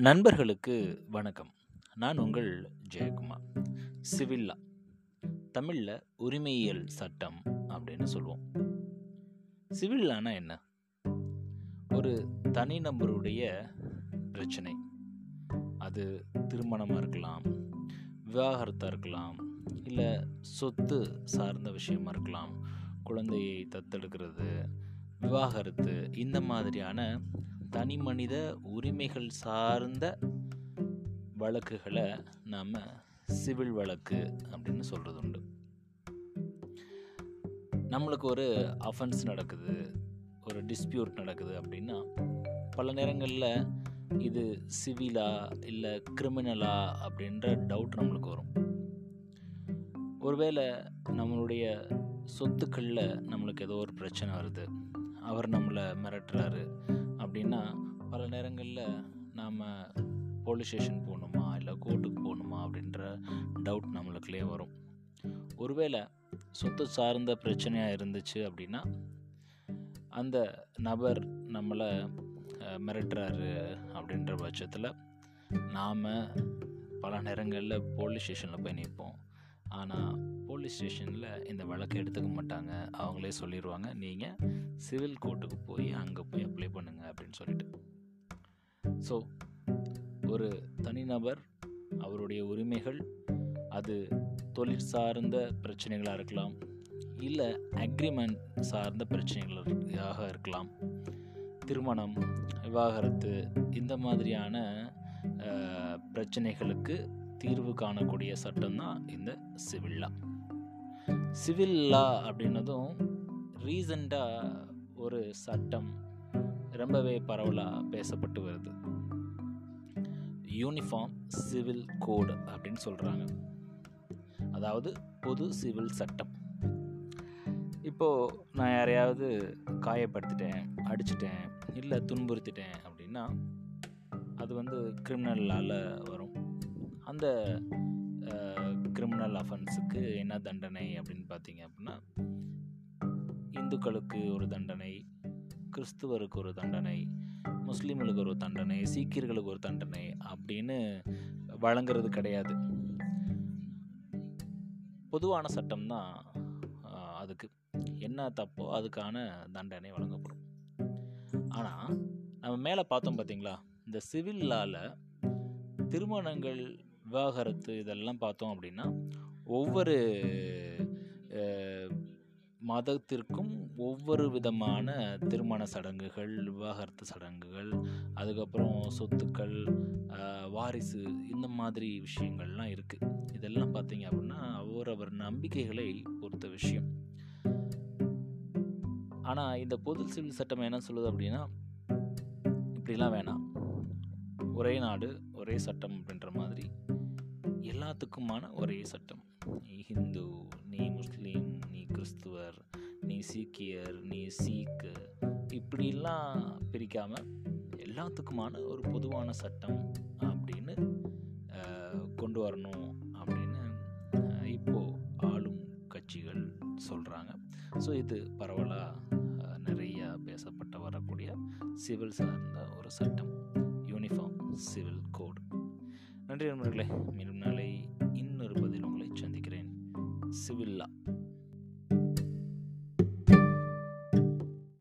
நண்பர்களுக்கு வணக்கம். நான் உங்கள் ஜெயக்குமார். சிவில்லா. தமிழில் உரிமையியல் சட்டம் அப்படின்னு சொல்லுவோம். சிவில்லானா என்ன? ஒரு தனிநபருடைய பிரச்சனை. அது திருமணமாக இருக்கலாம் விவாகரத்தாக இருக்கலாம் இல்லை சொத்து சார்ந்த விஷயமா இருக்கலாம் குழந்தையை தத்தெடுக்கிறது விவாகரத்து இந்த மாதிரியான தனி மனித உரிமைகள் சார்ந்த வழக்குகளை நாம் சிவில் வழக்கு அப்படின்னு சொல்கிறது உண்டு நம்மளுக்கு ஒரு அஃபென்ஸ் நடக்குது ஒரு டிஸ்பியூட் நடக்குது அப்படின்னா பல நேரங்களில் இது சிவிலா இல்லை கிரிமினலா அப்படின்ற டவுட் நம்மளுக்கு வரும். ஒருவேளை நம்மளுடைய சொத்துக்களில் நம்மளுக்கு ஏதோ ஒரு பிரச்சனை வருது. அவர் நம்மளை மிரட்டுறாரு அப்படின்னா பல நேரங்களில் நாம் போலீஸ் ஸ்டேஷன் போகணுமா இல்லை கோர்ட்டுக்கு போகணுமா அப்படின்ற டவுட் நம்மளுக்குள்ளே வரும். ஒருவேளை சொத்து சார்ந்த பிரச்சனையாக இருந்துச்சு அப்படின்னா அந்த நபர் நம்மளை மிரட்டுறாரு அப்படின்ற பட்சத்தில் நாம் பல நேரங்களில் போலீஸ் ஸ்டேஷனில் போய் நிற்போம் ஆனால் போலீஸ் ஸ்டேஷனில் இந்த வழக்கை எடுத்துக்க மாட்டாங்க. அவங்களே சொல்லிடுவாங்க நீங்கள் சிவில் கோர்ட்டுக்கு போய் அங்கே போய் அப்ளை பண்ணுங்கள் அப்படின்னு சொல்லிட்டு. ஸோ ஒரு தனிநபர் அவருடைய உரிமைகள் அது தொழில் சார்ந்த பிரச்சனைகளாக இருக்கலாம் இல்லை அக்ரிமெண்ட் சார்ந்த பிரச்சனைகளாக இருக்கலாம். திருமணம் விவாகரத்து இந்த மாதிரியான பிரச்சனைகளுக்கு தீர்வு காணக்கூடிய சட்டம் தான் இந்த சிவில் லா சிவில் லா அப்படின்னதும் ரீசண்டாக ஒரு சட்டம் ரொம்பவே பரவலாக பேசப்பட்டு வருது. யூனிஃபார்ம் சிவில் கோடு அப்படின்னு சொல்கிறாங்க அதாவது பொது சிவில் சட்டம். இப்போது நான் யாரையாவது காயப்படுத்திட்டேன் அடிச்சிட்டேன் இல்லை துன்புறுத்திட்டேன் அப்படின்னா அது வந்து கிரிமினலால் வரும். அந்த கிரிமினல் அஃபென்ஸுக்கு என்ன தண்டனை அப்படின்னு பார்த்தீங்க அப்படின்னா இந்துக்களுக்கு ஒரு தண்டனை கிறிஸ்துவருக்கு ஒரு தண்டனை முஸ்லீம்களுக்கு ஒரு தண்டனை சீக்கியர்களுக்கு ஒரு தண்டனை அப்படின்னு வழங்குறது கிடையாது. பொதுவான சட்டம் தான் அதுக்கு. என்ன தப்போ அதுக்கான தண்டனை வழங்கப்படும். ஆனால் நம்ம மேலே பார்த்தோம் பார்த்தீங்களா? இந்த சிவில் லாவில் திருமணங்கள் விவாகரத்து இதெல்லாம் பார்த்தோம் அப்படின்னா ஒவ்வொரு மதத்திற்கும் ஒவ்வொரு விதமான திருமண சடங்குகள் விவாகரத்து சடங்குகள் அதுக்கப்புறம் சொத்துக்கள் வாரிசு இந்த மாதிரி விஷயங்கள்லாம் இருக்குது இதெல்லாம் பார்த்தீங்க அப்படின்னா அவரவர் நம்பிக்கைகளை பொறுத்த விஷயம். ஆனால் இந்த பொது சிவில் சட்டம் என்ன சொல்லுது அப்படின்னா இப்படிலாம் வேணாம். ஒரே நாடு ஒரே சட்டம் அப்படின்ற மாதிரி எல்லாத்துக்குமான ஒரே சட்டம். நீ ஹிந்து நீ முஸ்லீம் நீ கிறிஸ்துவர் நீ சீக்கியர் நீ சீக்கு. இப்படிலாம் பிரிக்காமல் எல்லாத்துக்குமான ஒரு பொதுவான சட்டம் அப்படின்னு கொண்டு வரணும் அப்படின்னு இப்போது ஆளும் கட்சிகள் சொல்கிறாங்க ஸோ இது பரவலாக நிறையா பேசப்பட்ட வரக்கூடிய சிவில் சார்ந்த ஒரு சட்டம். Uniform civil code. நன்றி நண்பர்களே. மீண்டும்